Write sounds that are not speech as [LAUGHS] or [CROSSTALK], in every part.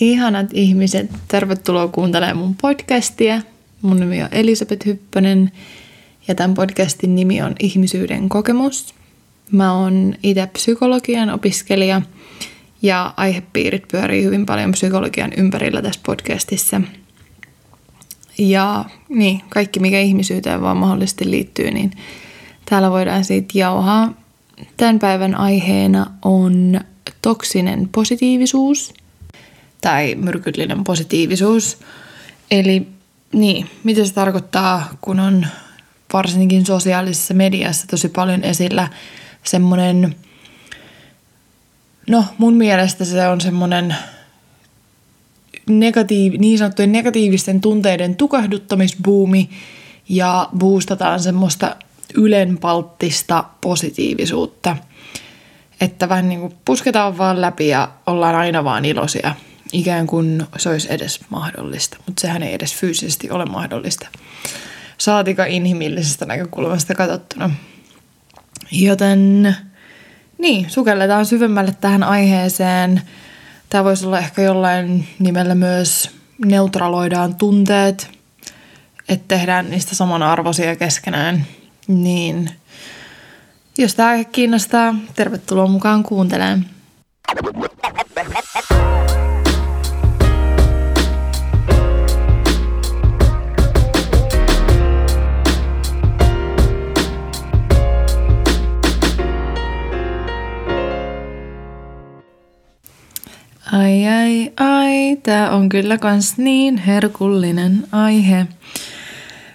Ihanat ihmiset, tervetuloa kuuntelemaan mun podcastia. Mun nimi on Elisabeth Hyppönen ja tämän podcastin nimi on Ihmisyyden kokemus. Mä oon itse psykologian opiskelija ja aihepiirit pyörii hyvin paljon psykologian ympärillä tässä podcastissa. Ja niin, kaikki mikä ihmisyyteen vaan mahdollisesti liittyy, niin täällä voidaan siitä jauhaa. Tämän päivän aiheena on toksinen positiivisuus tai myrkyllinen positiivisuus. Eli niin, mitä se tarkoittaa, kun on varsinkin sosiaalisessa mediassa tosi paljon esillä semmoinen, no mun mielestä se on semmoinen negatiiv, niin sanottujen negatiivisten tunteiden tukahduttamisbuumi ja boostataan semmoista ylenpalttista positiivisuutta. Että vähän niin kuin pusketaan vaan läpi ja ollaan aina vaan iloisia. Ikään kuin se olisi edes mahdollista, mutta sehän ei edes fyysisesti ole mahdollista. Saatika inhimillisestä näkökulmasta katsottuna. Joten niin, sukelletaan syvemmälle tähän aiheeseen. Tämä voisi olla ehkä jollain nimellä myös neutraloidaan tunteet, että tehdään niistä samanarvoisia keskenään. Niin, jos tämä kiinnostaa, tervetuloa mukaan kuuntelemaan. Ai ai ai, tää on kyllä kans niin herkullinen aihe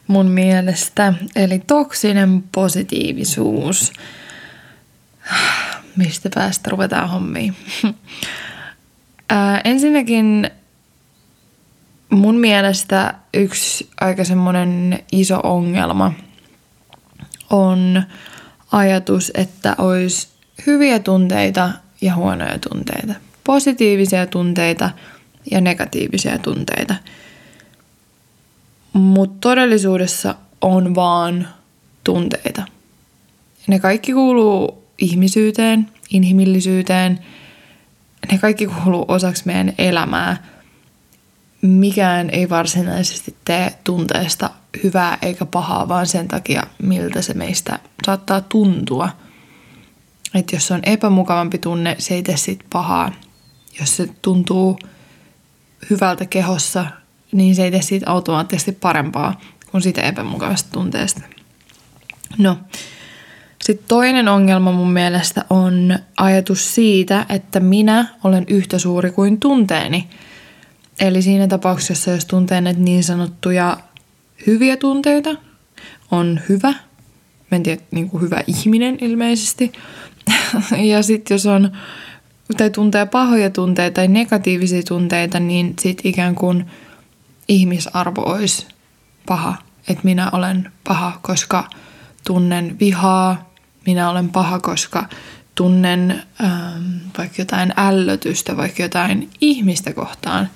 mun mielestä. Eli toksinen positiivisuus. Mistä päästä ruvetaan hommiin? [LAUGHS] Ää, ensinnäkin mun mielestä yksi aika semmonen iso ongelma on ajatus, että olisi hyviä tunteita ja huonoja tunteita positiivisia tunteita ja negatiivisia tunteita. Mutta todellisuudessa on vaan tunteita. Ne kaikki kuuluu ihmisyyteen, inhimillisyyteen. Ne kaikki kuuluu osaksi meidän elämää. Mikään ei varsinaisesti tee tunteesta hyvää eikä pahaa, vaan sen takia, miltä se meistä saattaa tuntua. Että jos on epämukavampi tunne, se ei tee siitä pahaa jos se tuntuu hyvältä kehossa, niin se ei tee siitä automaattisesti parempaa kuin siitä epämukavasta tunteesta. No, sitten toinen ongelma mun mielestä on ajatus siitä, että minä olen yhtä suuri kuin tunteeni. Eli siinä tapauksessa, jos tuntee näitä niin sanottuja hyviä tunteita, on hyvä. Mä en tiedä, niin kuin hyvä ihminen ilmeisesti. [LAUGHS] ja sitten jos on tai tuntee pahoja tunteita tai negatiivisia tunteita, niin sitten ikään kuin ihmisarvo olisi paha. Että minä olen paha, koska tunnen vihaa. Minä olen paha, koska tunnen ähm, vaikka jotain ällötystä, vaikka jotain ihmistä kohtaan.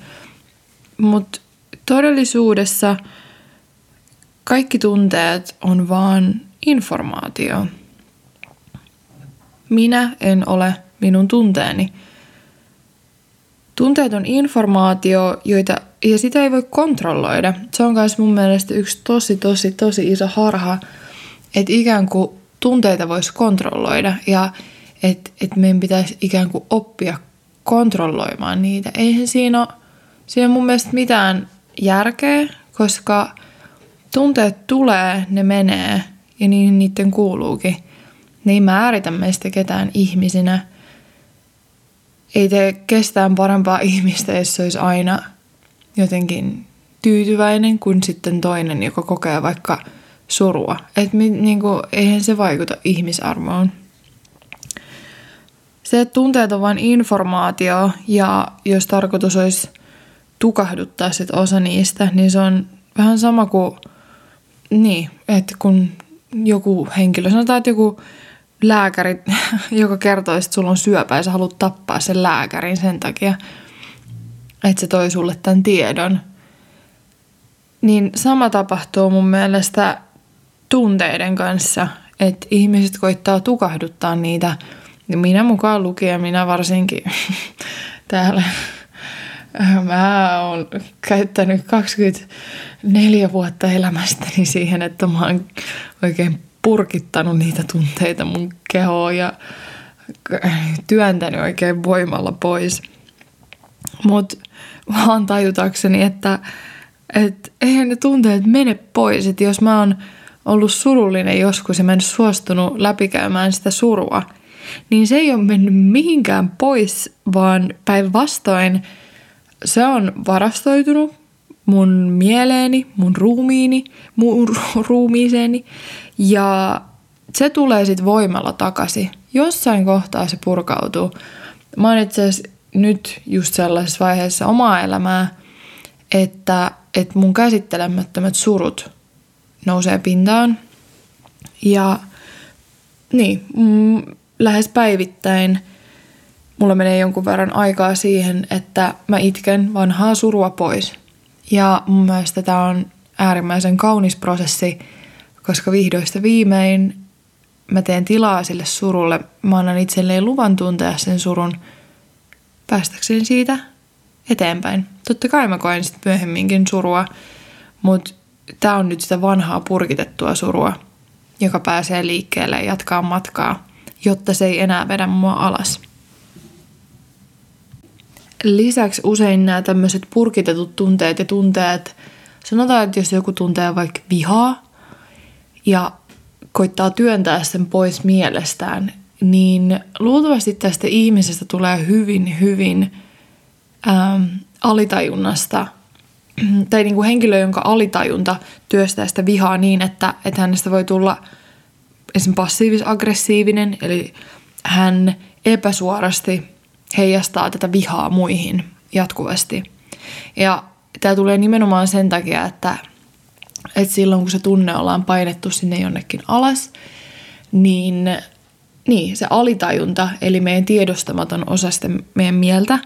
Mutta todellisuudessa kaikki tunteet on vaan informaatio. Minä en ole minun tunteeni. Tunteet on informaatio, joita, ja sitä ei voi kontrolloida. Se on myös mun mielestä yksi tosi, tosi, tosi iso harha, että ikään kuin tunteita voisi kontrolloida ja että et meidän pitäisi ikään kuin oppia kontrolloimaan niitä. Eihän siinä ole, siinä ole mun mielestä mitään järkeä, koska tunteet tulee, ne menee ja niin niiden kuuluukin. Ne ei määritä meistä ketään ihmisinä – ei tee kestään parempaa [LAUGHS] ihmistä, jos se olisi aina jotenkin tyytyväinen kuin sitten toinen, joka kokee vaikka surua. Et niinku, eihän se vaikuta ihmisarvoon. Se, että tunteet on vain informaatio ja jos tarkoitus olisi tukahduttaa sit osa niistä, niin se on vähän sama kuin, niin, että kun joku henkilö, sanotaan, että joku lääkäri, [LAUGHS] joka kertoo, että sulla on syöpä ja sä haluat tappaa sen lääkärin sen takia, että se toi sulle tämän tiedon. Niin sama tapahtuu mun mielestä tunteiden kanssa, että ihmiset koittaa tukahduttaa niitä, minä mukaan lukien, minä varsinkin [LAUGHS] täällä [LAUGHS] mä oon käyttänyt 24 vuotta elämästäni siihen, että mä oon oikein purkittanut niitä tunteita mun kehoon ja työntänyt oikein voimalla pois. Mutta vaan tajutakseni, että et eihän ne tunteet mene pois. Että jos mä oon ollut surullinen joskus ja mä en suostunut läpikäymään sitä surua, niin se ei ole mennyt mihinkään pois, vaan päinvastoin se on varastoitunut mun mieleeni, mun ruumiini, mun ruumiiseeni ja se tulee sitten voimalla takaisin. Jossain kohtaa se purkautuu. Mä oon itse nyt just sellaisessa vaiheessa omaa elämää, että, että mun käsittelemättömät surut nousee pintaan. Ja niin, mm, lähes päivittäin mulla menee jonkun verran aikaa siihen, että mä itken vanhaa surua pois. Ja mun mielestä tämä on äärimmäisen kaunis prosessi, koska vihdoista viimein mä teen tilaa sille surulle. Mä annan itselleen luvan tuntea sen surun päästäkseni siitä eteenpäin. Totta kai mä koen sitten myöhemminkin surua, mutta tämä on nyt sitä vanhaa purkitettua surua, joka pääsee liikkeelle ja jatkaa matkaa, jotta se ei enää vedä mua alas. Lisäksi usein nämä tämmöiset purkitetut tunteet ja tunteet, sanotaan, että jos joku tuntee vaikka vihaa ja koittaa työntää sen pois mielestään, niin luultavasti tästä ihmisestä tulee hyvin, hyvin ähm, alitajunnasta [CLEARS THROAT] tai niin kuin henkilö, jonka alitajunta työstää sitä vihaa niin, että, että hänestä voi tulla esimerkiksi passiivis-aggressiivinen, eli hän epäsuorasti heijastaa tätä vihaa muihin jatkuvasti. Ja tämä tulee nimenomaan sen takia, että, että silloin kun se tunne ollaan painettu sinne jonnekin alas, niin, niin se alitajunta, eli meidän tiedostamaton osa sitä meidän mieltä,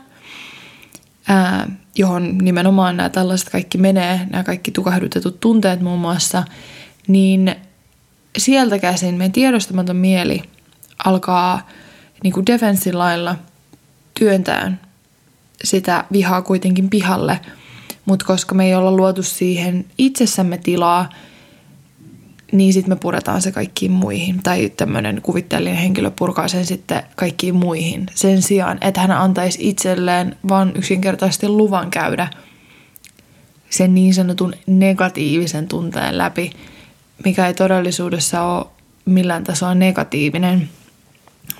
ää, johon nimenomaan nämä tällaiset kaikki menee, nämä kaikki tukahdutetut tunteet muun muassa, niin sieltä käsin meidän tiedostamaton mieli alkaa niin kuin defenssilailla työntää sitä vihaa kuitenkin pihalle, mutta koska me ei olla luotu siihen itsessämme tilaa, niin sitten me puretaan se kaikkiin muihin. Tai tämmöinen kuvitteellinen henkilö purkaa sen sitten kaikkiin muihin. Sen sijaan, että hän antaisi itselleen vaan yksinkertaisesti luvan käydä sen niin sanotun negatiivisen tunteen läpi, mikä ei todellisuudessa ole millään tasoa negatiivinen,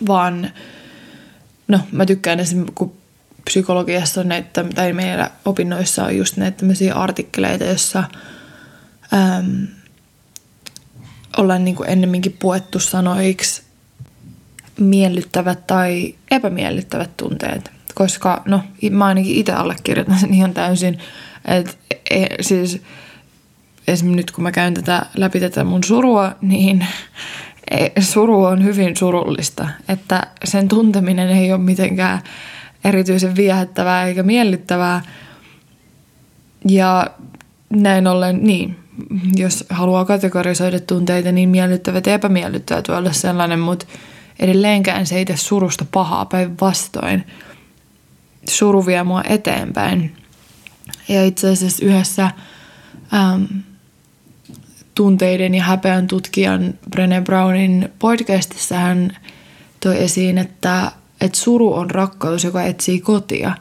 vaan no mä tykkään esimerkiksi, kun psykologiassa on näitä, tai meillä opinnoissa on just näitä tämmöisiä artikkeleita, jossa äm, ollaan niin kuin ennemminkin puettu sanoiksi miellyttävät tai epämiellyttävät tunteet. Koska, no, mä ainakin itse allekirjoitan sen ihan täysin. Että e, siis esimerkiksi nyt kun mä käyn tätä, läpi tätä mun surua, niin e, suru on hyvin surullista. Että sen tunteminen ei ole mitenkään erityisen viehättävää eikä miellyttävää. Ja näin ollen, niin, jos haluaa kategorisoida tunteita, niin miellyttävät ja epämiellyttävät voi olla sellainen, mutta edelleenkään se ei tee surusta pahaa päinvastoin. Suru vie mua eteenpäin. Ja itse asiassa yhdessä ähm, tunteiden ja häpeän tutkijan Brené Brownin podcastissa hän toi esiin, että, että suru on rakkaus, joka etsii kotia.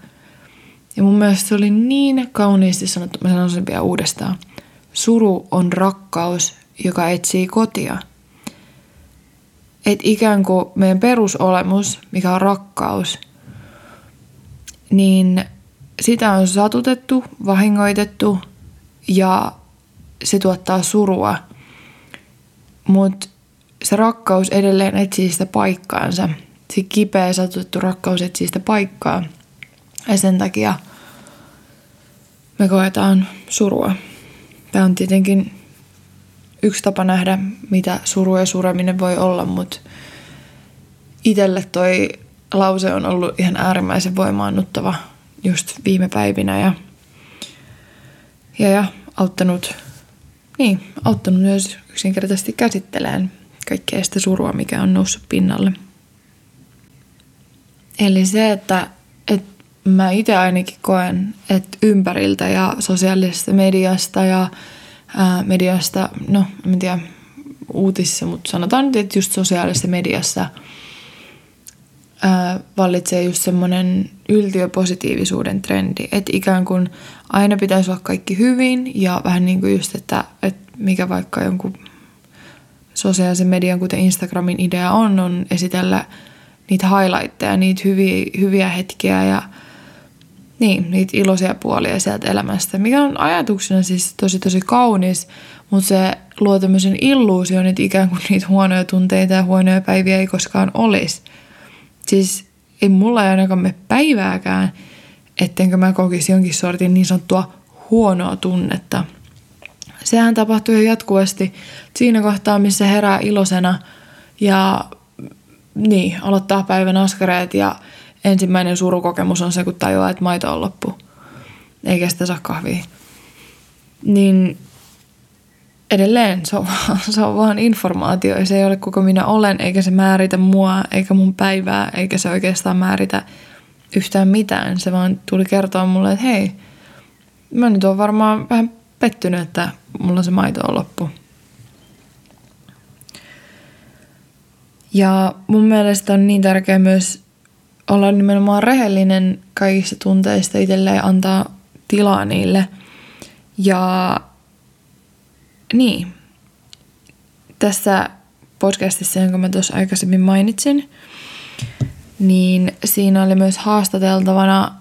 Ja mun mielestä se oli niin kauniisti sanottu, mä sanon sen vielä uudestaan – Suru on rakkaus, joka etsii kotia. Et ikään kuin meidän perusolemus, mikä on rakkaus, niin sitä on satutettu, vahingoitettu ja se tuottaa surua. Mutta se rakkaus edelleen etsii sitä paikkaansa. Se kipeä satutettu rakkaus etsii sitä paikkaa. Ja sen takia me koetaan surua. Tämä on tietenkin yksi tapa nähdä, mitä suru ja sureminen voi olla, mutta itselle toi lause on ollut ihan äärimmäisen voimaannuttava just viime päivinä ja, ja, ja auttanut, niin, auttanut myös yksinkertaisesti käsittelemään kaikkea sitä surua, mikä on noussut pinnalle. Eli se, että, että mä itse ainakin koen, että ympäriltä ja sosiaalisesta mediasta ja ää, mediasta, no en tiedä uutisissa, mutta sanotaan nyt, että just sosiaalisessa mediassa ää, vallitsee just semmoinen yltiöpositiivisuuden trendi, että ikään kuin aina pitäisi olla kaikki hyvin ja vähän niin kuin just, että, että mikä vaikka jonkun sosiaalisen median, kuten Instagramin idea on, on esitellä niitä highlightteja, niitä hyviä, hyviä hetkiä ja niin, niitä iloisia puolia sieltä elämästä, mikä on ajatuksena siis tosi tosi kaunis, mutta se luo tämmöisen illuusion, että ikään kuin niitä huonoja tunteita ja huonoja päiviä ei koskaan olisi. Siis ei mulla ei ainakaan me päivääkään, ettenkö mä kokisi jonkin sortin niin sanottua huonoa tunnetta. Sehän tapahtuu jo jatkuvasti siinä kohtaa, missä herää ilosena ja niin, aloittaa päivän askareet ja ensimmäinen surukokemus on se, kun tajuaa, että maito on loppu. Eikä sitä saa kahvia. Niin edelleen se on, se on vaan informaatio. Se ei ole kuka minä olen, eikä se määritä mua, eikä mun päivää, eikä se oikeastaan määritä yhtään mitään. Se vaan tuli kertoa mulle, että hei, mä nyt oon varmaan vähän pettynyt, että mulla se maito on loppu. Ja mun mielestä on niin tärkeää myös olla nimenomaan rehellinen kaikista tunteista itselleen antaa tilaa niille. Ja niin, tässä podcastissa, jonka mä tuossa aikaisemmin mainitsin, niin siinä oli myös haastateltavana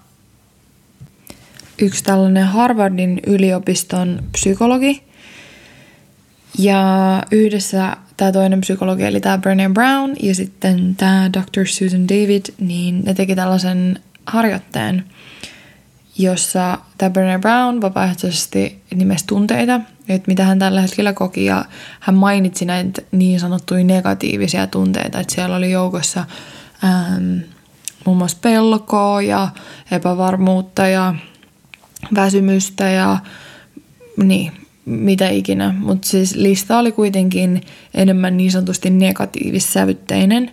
yksi tällainen Harvardin yliopiston psykologi. Ja yhdessä tämä toinen psykologi, eli tämä Brené Brown ja sitten tämä Dr. Susan David, niin ne teki tällaisen harjoitteen, jossa tämä Brené Brown vapaaehtoisesti nimesi tunteita, että mitä hän tällä hetkellä koki, ja hän mainitsi näitä niin sanottuja negatiivisia tunteita, että siellä oli joukossa ähm, muun muassa pelkoa ja epävarmuutta ja väsymystä ja niin, mitä ikinä. Mutta siis lista oli kuitenkin enemmän niin sanotusti negatiivissävytteinen.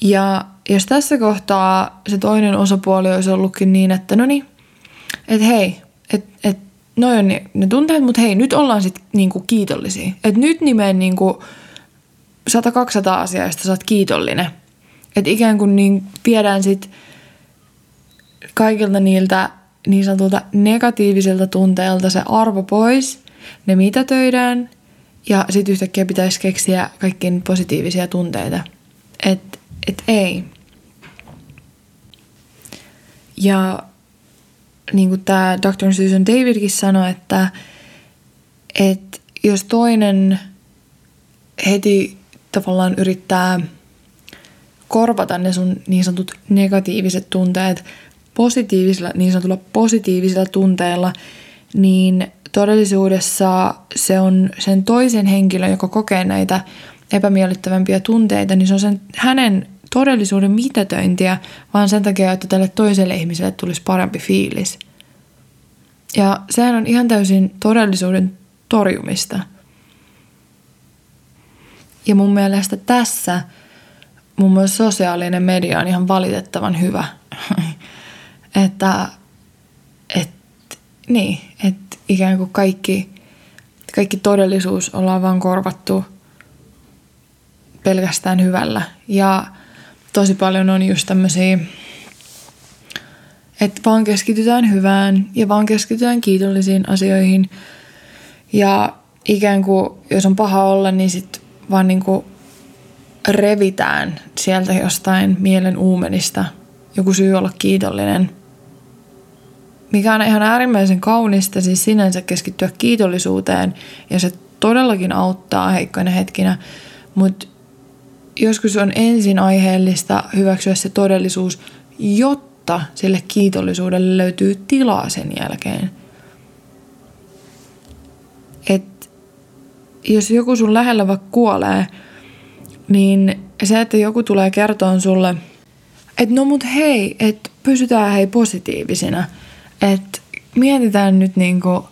Ja jos tässä kohtaa se toinen osapuoli olisi ollutkin niin, että no niin, että hei, että et, noi on ne, ne tunteet, mutta hei, nyt ollaan sitten niinku kiitollisia. Että nyt nimeen niinku 100-200 asiaa, josta sä oot kiitollinen. Että ikään kuin niin viedään sitten kaikilta niiltä niin sanotulta negatiivisilta tunteilta se arvo pois, ne mitätöidään ja sitten yhtäkkiä pitäisi keksiä kaikkiin positiivisia tunteita. Että et ei. Ja niin kuin tämä Dr. Susan Davidkin sanoi, että, että jos toinen heti tavallaan yrittää korvata ne sun niin sanotut negatiiviset tunteet positiivisilla, niin sanotulla positiivisilla tunteilla, niin todellisuudessa se on sen toisen henkilön, joka kokee näitä epämiellyttävämpiä tunteita, niin se on sen hänen todellisuuden mitätöintiä, vaan sen takia, että tälle toiselle ihmiselle tulisi parempi fiilis. Ja sehän on ihan täysin todellisuuden torjumista. Ja mun mielestä tässä mun mielestä sosiaalinen media on ihan valitettavan hyvä [LAUGHS] että et, niin, että ikään kuin kaikki, kaikki todellisuus ollaan vaan korvattu pelkästään hyvällä. Ja tosi paljon on just tämmöisiä, että vaan keskitytään hyvään ja vaan keskitytään kiitollisiin asioihin. Ja ikään kuin, jos on paha olla, niin sitten vaan niin kuin revitään sieltä jostain mielen uumenista joku syy olla kiitollinen – mikä on ihan äärimmäisen kaunista siis sinänsä keskittyä kiitollisuuteen ja se todellakin auttaa heikkoina hetkinä, mutta joskus on ensin aiheellista hyväksyä se todellisuus, jotta sille kiitollisuudelle löytyy tilaa sen jälkeen. Et jos joku sun lähellä vaikka kuolee, niin se, että joku tulee kertoa sulle, että no mut hei, että pysytään hei positiivisina – että mietitään nyt niinku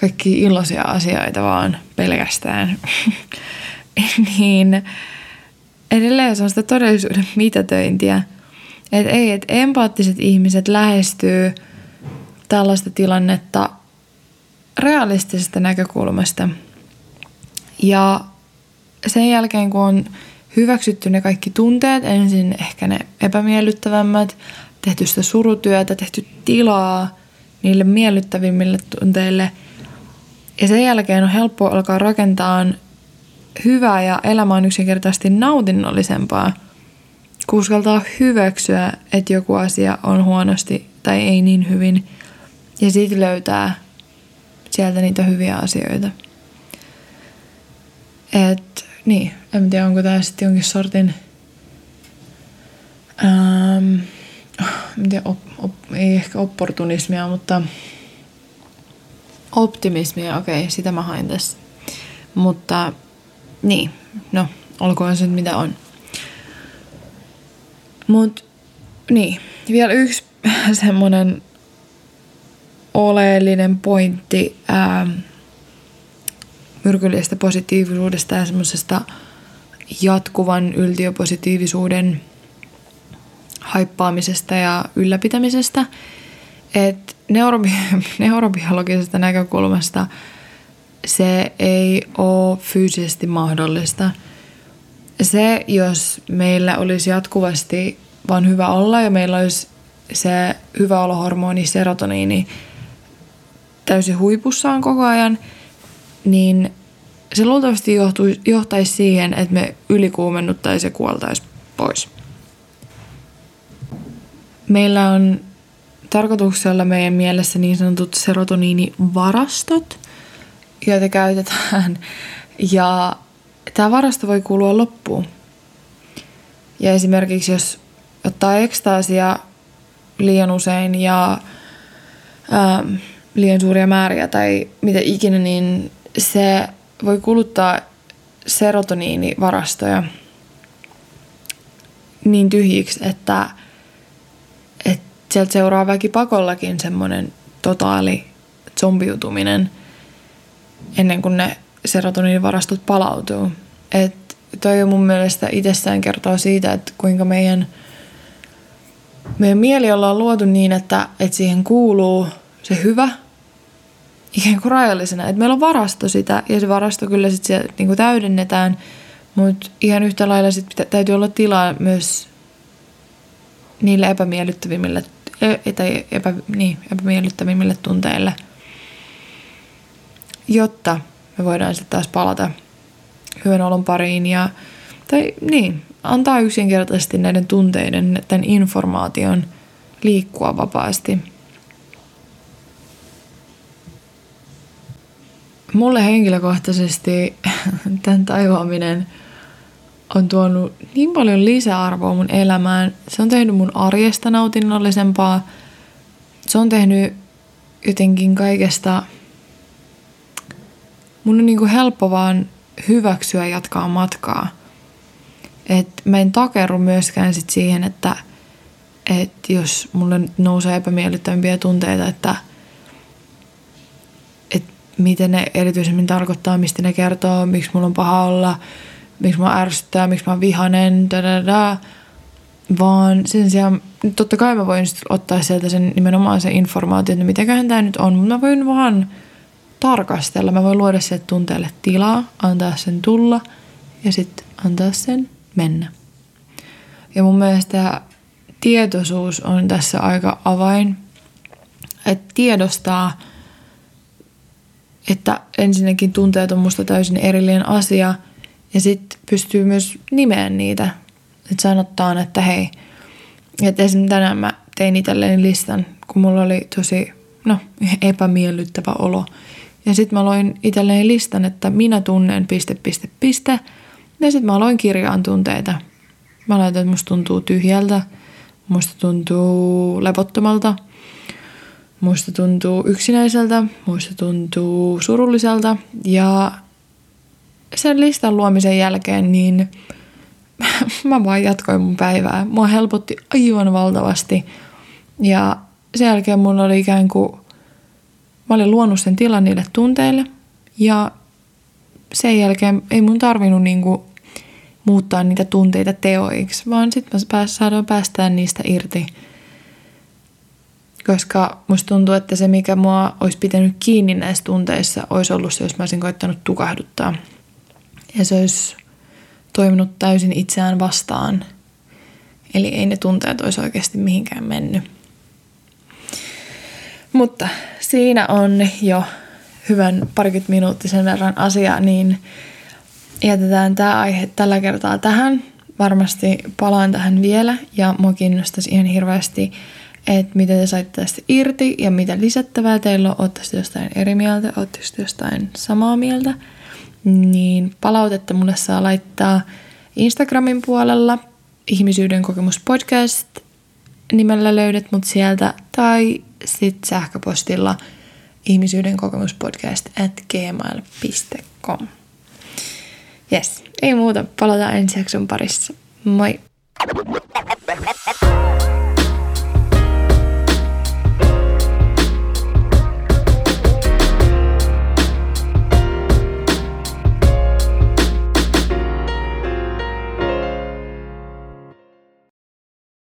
kaikki iloisia asioita vaan pelkästään. [LAUGHS] niin edelleen on sitä todellisuuden mitätöintiä. Että ei, että empaattiset ihmiset lähestyy tällaista tilannetta realistisesta näkökulmasta. Ja sen jälkeen, kun on hyväksytty ne kaikki tunteet, ensin ehkä ne epämiellyttävämmät, tehty sitä surutyötä, tehty tilaa niille miellyttävimmille tunteille. Ja sen jälkeen on helppo alkaa rakentaa hyvää ja elämä on yksinkertaisesti nautinnollisempaa. Kun uskaltaa hyväksyä, että joku asia on huonosti tai ei niin hyvin. Ja sitten löytää sieltä niitä hyviä asioita. Et niin, en tiedä onko tämä sitten jonkin sortin... Ähm, tiedä, op, op, ei ehkä opportunismia, mutta optimismia, okei, okay, sitä mä hain tässä. Mutta niin, no, olkoon se mitä on. Mut niin, vielä yksi [LAUGHS] semmonen oleellinen pointti ää, myrkyllisestä positiivisuudesta ja semmoisesta jatkuvan yltiöpositiivisuuden haippaamisesta ja ylläpitämisestä. Että neurobi- [LAUGHS] neurobiologisesta näkökulmasta se ei ole fyysisesti mahdollista. Se, jos meillä olisi jatkuvasti vaan hyvä olla ja meillä olisi se hyvä olohormoni serotoniini täysin huipussaan koko ajan, niin se luultavasti johtuisi, johtaisi siihen, että me ylikuumennuttaisiin ja kuoltaisiin pois. Meillä on tarkoituksella meidän mielessä niin sanotut serotoniinivarastot, joita käytetään. Ja tämä varasto voi kuulua loppuun. Ja esimerkiksi jos ottaa ekstaasia liian usein ja ähm, liian suuria määriä tai mitä ikinä, niin se voi kuluttaa serotoniinivarastoja niin tyhjiksi, että sieltä seuraa väkipakollakin semmoinen totaali zombiutuminen ennen kuin ne serotoniinivarastot palautuu. Et toi mun mielestä itsessään kertoo siitä, että kuinka meidän, meidän mieli ollaan luotu niin, että, että siihen kuuluu se hyvä – ikään kuin rajallisena. Että meillä on varasto sitä ja se varasto kyllä sitten niin täydennetään, mutta ihan yhtä lailla sit täytyy olla tilaa myös niille epämiellyttävimmille tai epä, niin, epämiellyttävimmille tunteille, jotta me voidaan sitten taas palata hyvän olon pariin ja tai niin, antaa yksinkertaisesti näiden tunteiden, tämän informaation liikkua vapaasti – mulle henkilökohtaisesti [LAUGHS] tämän tajuaminen on tuonut niin paljon lisäarvoa mun elämään. Se on tehnyt mun arjesta nautinnollisempaa. Se on tehnyt jotenkin kaikesta... Mun on niin kuin helppo vaan hyväksyä jatkaa matkaa. Et mä en takerru myöskään sit siihen, että et jos mulle nousee epämiellyttäviä tunteita, että – mitä ne erityisemmin tarkoittaa, mistä ne kertoo, miksi mulla on paha olla, miksi mä ärsyttää, miksi mä vihanen, da. Vaan sen sijaan, totta kai mä voin ottaa sieltä sen nimenomaan se informaatio, että mitäköhän tämä nyt on, mutta mä voin vaan tarkastella. Mä voin luoda sieltä tunteelle tilaa, antaa sen tulla ja sitten antaa sen mennä. Ja mun mielestä tietoisuus on tässä aika avain, että tiedostaa – että ensinnäkin tunteet on musta täysin erillinen asia ja sitten pystyy myös nimeän niitä. Että sanottaan, että hei, että esimerkiksi tänään mä tein itselleen listan, kun mulla oli tosi no, epämiellyttävä olo. Ja sitten mä loin itselleen listan, että minä tunnen piste, piste, piste. Ja sitten mä aloin kirjaan tunteita. Mä laitan, että musta tuntuu tyhjältä, musta tuntuu levottomalta – Muista tuntuu yksinäiseltä, muista tuntuu surulliselta ja sen listan luomisen jälkeen niin [LAUGHS] mä vaan jatkoin mun päivää. Mua helpotti aivan valtavasti ja sen jälkeen mulla oli ikään kuin, mä olin luonut sen tilan niille tunteille ja sen jälkeen ei mun tarvinnut niinku muuttaa niitä tunteita teoiksi, vaan sitten me saadaan päästää niistä irti. Koska musta tuntuu, että se mikä mua olisi pitänyt kiinni näissä tunteissa olisi ollut se, jos mä olisin koittanut tukahduttaa. Ja se olisi toiminut täysin itseään vastaan. Eli ei ne tunteet olisi oikeasti mihinkään mennyt. Mutta siinä on jo hyvän parikymmentä minuuttisen verran asia, niin jätetään tämä aihe tällä kertaa tähän. Varmasti palaan tähän vielä ja mua kiinnostaisi ihan hirveästi, että mitä te saitte tästä irti ja mitä lisättävää teillä on. Oletteko jostain eri mieltä, oletteko jostain samaa mieltä. Niin palautetta mulle saa laittaa Instagramin puolella ihmisyyden kokemus podcast nimellä löydät mut sieltä tai sitten sähköpostilla ihmisyyden kokemuspodcast at gmail.com. Yes, ei muuta. Palataan ensi jakson parissa. Moi!